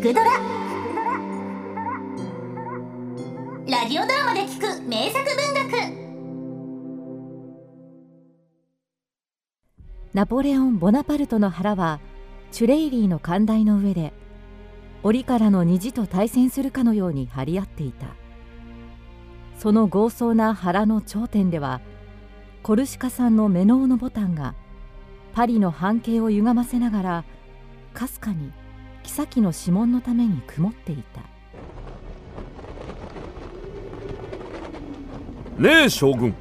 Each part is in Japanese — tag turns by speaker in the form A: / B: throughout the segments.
A: 聞くドラ」ラジオドラマで聞く名作文学。
B: ナポレオン・ボナパルトの腹はチュレイリーの寛大の上で檻からの虹と対戦するかのように張り合っていた。その豪壮な腹の頂点ではコルシカ産のメノウのボタンがパリの半径を歪ませながらかすかに妃の指紋のために曇っていた。
C: ねえ将軍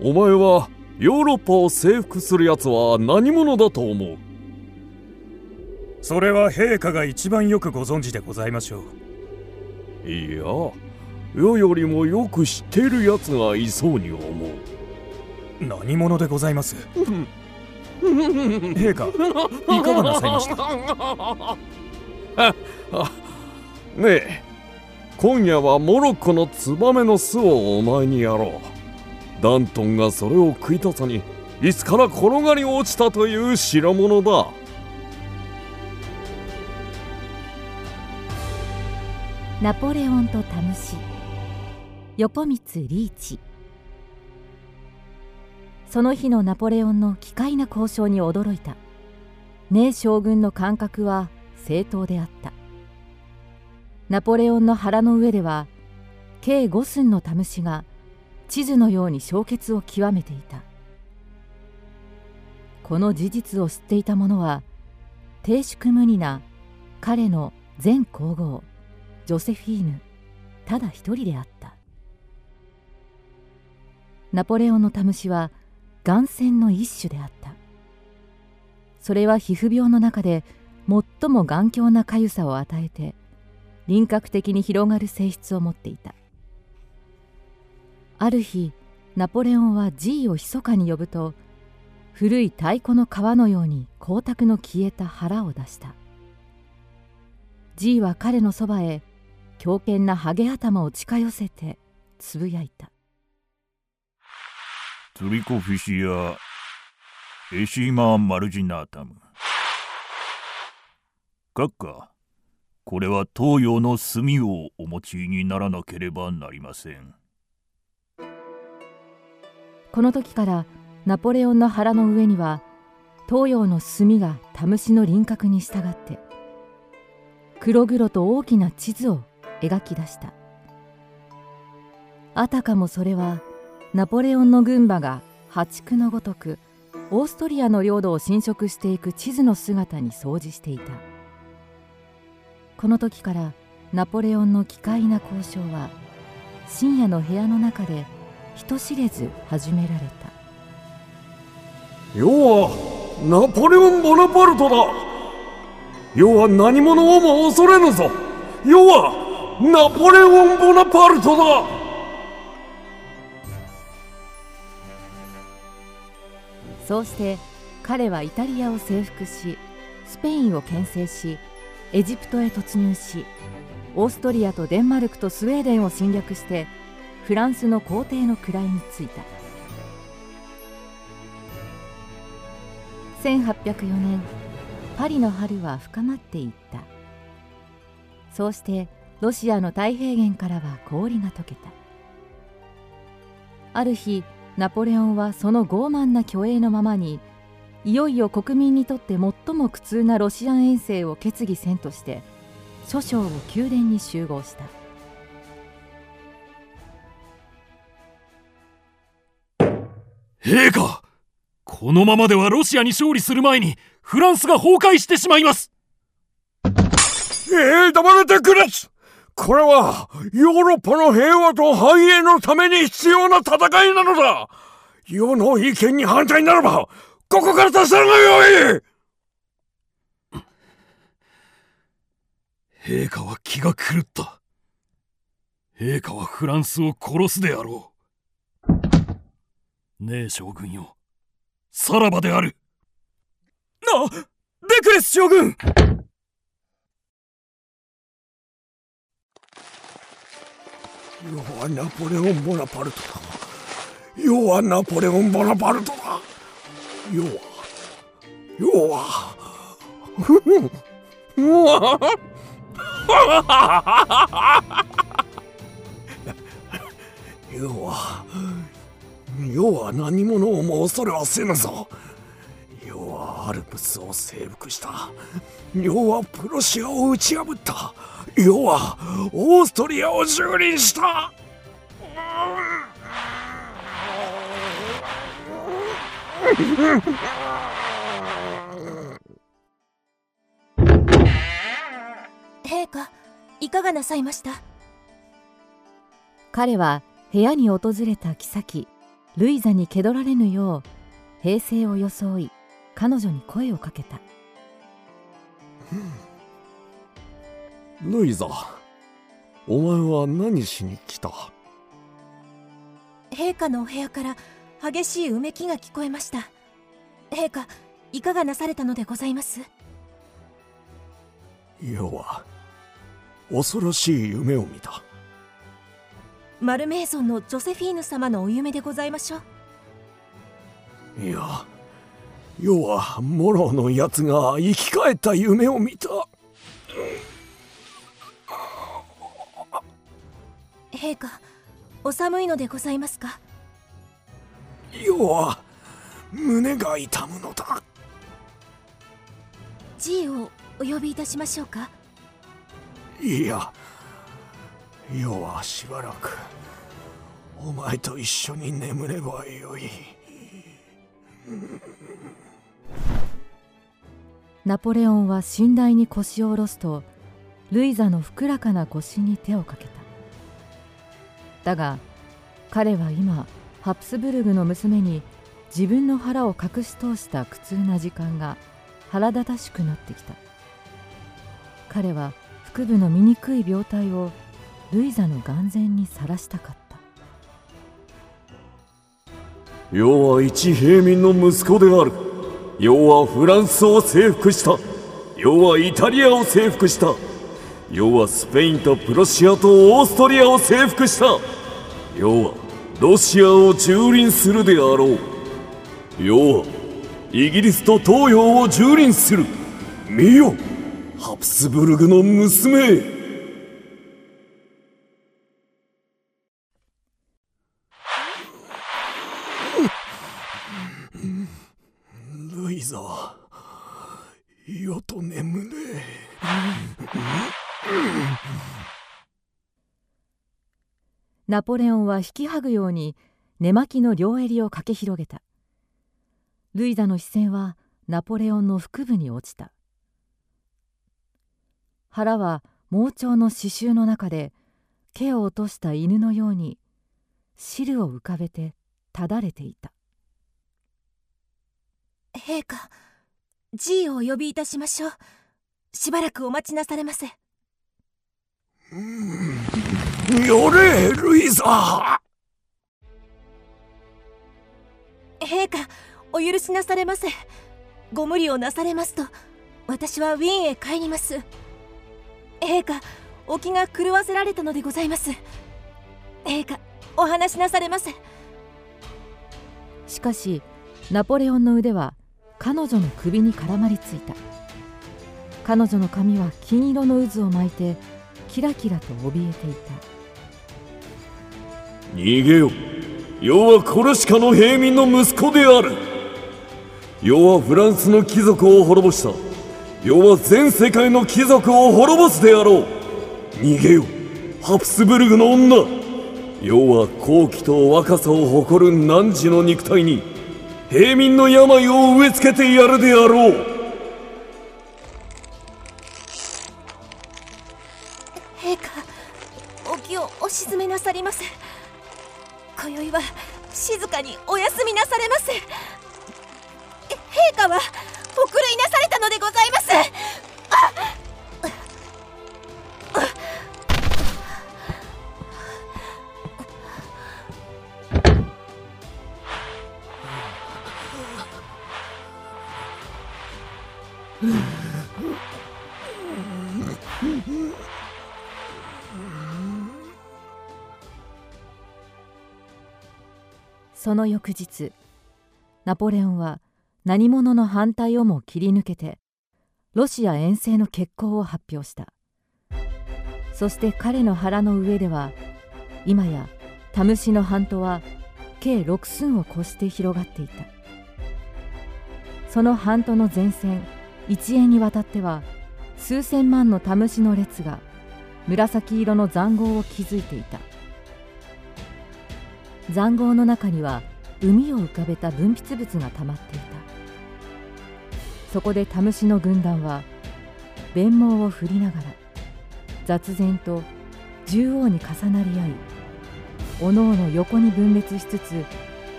C: お前はヨーロッパを征服するやつは何者だと思う？
D: それは陛下が一番よくご存知でございましょ
C: う。いや世よりもよく知っているやつがいそうに思う。
D: 何者でございます？陛下いかがなさいました？
C: ねえ今夜はモロッコのツバメの巣をお前にやろう。ダントンがそれを食いたさにいつから転がり落ちたという代物だ。
B: ナポレオンとタムシ。横光リーチ。その日のナポレオンの奇怪な交渉に驚いた。ねえ将軍の感覚は正当であった。ナポレオンの腹の上では計5寸のタムシが地図のように氷結を極めていた。この事実を知っていた者は低粛無二な彼の前皇后ジョセフィーヌただ一人であった。ナポレオンのタムシは眼線の一種であった。それは皮膚病の中で最も頑強なかゆさを与えて輪郭的に広がる性質を持っていた。ある日ナポレオンは G を密かに呼ぶと古い太鼓の皮のように光沢の消えた腹を出した。G は彼のそばへ強健なハゲ頭を近寄せてつぶやいた。
E: Trichophytia eczema marginatum。閣下、これは東洋の墨をお用いにならなければなりません。
B: この時からナポレオンの腹の上には東洋の墨がタムシの輪郭に従って黒々と大きな地図を描き出した。あたかもそれはナポレオンの軍馬が破竹のごとくオーストリアの領土を侵食していく地図の姿に掃除していた。この時からナポレオンの奇怪な交渉は深夜の部屋の中で人知れず始められた。
C: 要はナポレオン・ボナパルトだ。要は何者をも恐れぬぞ。要はナポレオン・ボナパルトだ。
B: そうして彼はイタリアを征服しスペインを牽制しエジプトへ突入しオーストリアとデンマルクとスウェーデンを侵略してフランスの皇帝の位についた。1804年パリの春は深まっていった。そうしてロシアの太平原からは氷が溶けた。ある日ナポレオンはその傲慢な虚栄のままにいよいよ国民にとって最も苦痛なロシアン遠征を決議せんとして諸将を宮殿に集合した。
F: 陛下このままではロシアに勝利する前にフランスが崩壊してしまいます。
C: ええー、黙れてくれこれはヨーロッパの平和と繁栄のために必要な戦いなのだ。世の意見に反対ならばここから出さぬがよい。
F: 陛下は気が狂った。陛下はフランスを殺すであろう。ねえ将軍よ。さらばである。
D: あデクレス将軍。
C: 要はナポレオン・ボナパルトだ。要はナポレオン・ボナパルトだ。要は要はうわ要は要は何者をも恐れはせぬぞ。要はアルプスを征服した。要はプロシアを打ち破った。要はオーストリアを蹂躙した。
G: 陛下いかがなさいました
B: 彼は部屋に訪れた妃ルイザに気取られぬよう平静を装い彼女に声をかけた
C: ルイザお前は何しに来た
G: 陛下のお部屋から激しいうめきが聞こえました。陛下いかがなされたのでございます？
C: 要は恐ろしい夢を見た。
G: マルメイゾンのジョセフィーヌ様のお夢でございましょう。
C: いや要はモロのやつが生き返った夢を見た。
G: 陛下お寒いのでございますか？
C: 要は胸が痛むのだ。
G: G をお呼びいたしましょうか？
C: いや要はしばらくお前と一緒に眠ればよい。
B: ナポレオンは寝台に腰を下ろすとルイザのふくらかな腰に手をかけた。だが彼は今ハプスブルグの娘に自分の腹を隠し通した苦痛な時間が腹立たしくなってきた。彼は腹部の醜い病態をルイザの眼前にさらしたかった。
C: 要は一平民の息子である。要はフランスを征服した。要はイタリアを征服した。要はスペインとプロシアとオーストリアを征服した。要はロシアを蹂躙するであろう。要はイギリスと東洋を蹂躙する。見よハプスブルグの娘。ルイザよと眠れ。
B: ナポレオンは引き剥ぐように寝巻きの両襟を駆け広げた。ルイザの視線はナポレオンの腹部に落ちた。腹は盲腸の刺繍の中で毛を落とした犬のように汁を浮かべてただれていた。
G: 陛下 G をお呼びいたしましょう。しばらくお待ちなされませ
C: よれルイザ
G: 陛下お許しなされませご無理をなされますと私はウィーンへ帰ります。陛下お気が狂わせられたのでございます。陛下お話しなされませ
B: しかしナポレオンの腕は彼女の首に絡まりついた。彼女の髪は金色の渦を巻いてキラキラと怯えていた。
C: 逃げよ。要はコルシカの平民の息子である。要はフランスの貴族を滅ぼした。要は全世界の貴族を滅ぼすであろう。逃げよ。ハプスブルグの女。要は好奇と若さを誇る汝の肉体に平民の病を植え付けてやるであろう。
B: その翌日ナポレオンは何者の反対をも切り抜けてロシア遠征の決行を発表した。そして彼の腹の上では今やタムシの半島は計6寸を越して広がっていた。その半島の前線一円にわたっては数千万のタムシの列が紫色の塹壕を築いていた。塹壕の中には海を浮かべた分泌物が溜まっていた。そこでタムシの軍団は弁毛を振りながら雑然と縦横に重なり合いおのおの横に分裂しつつ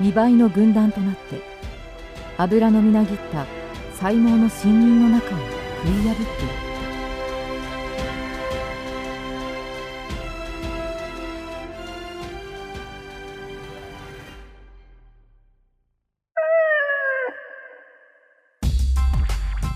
B: 見倍の軍団となって油のみなぎった才毛の森林の中を食い破っていた。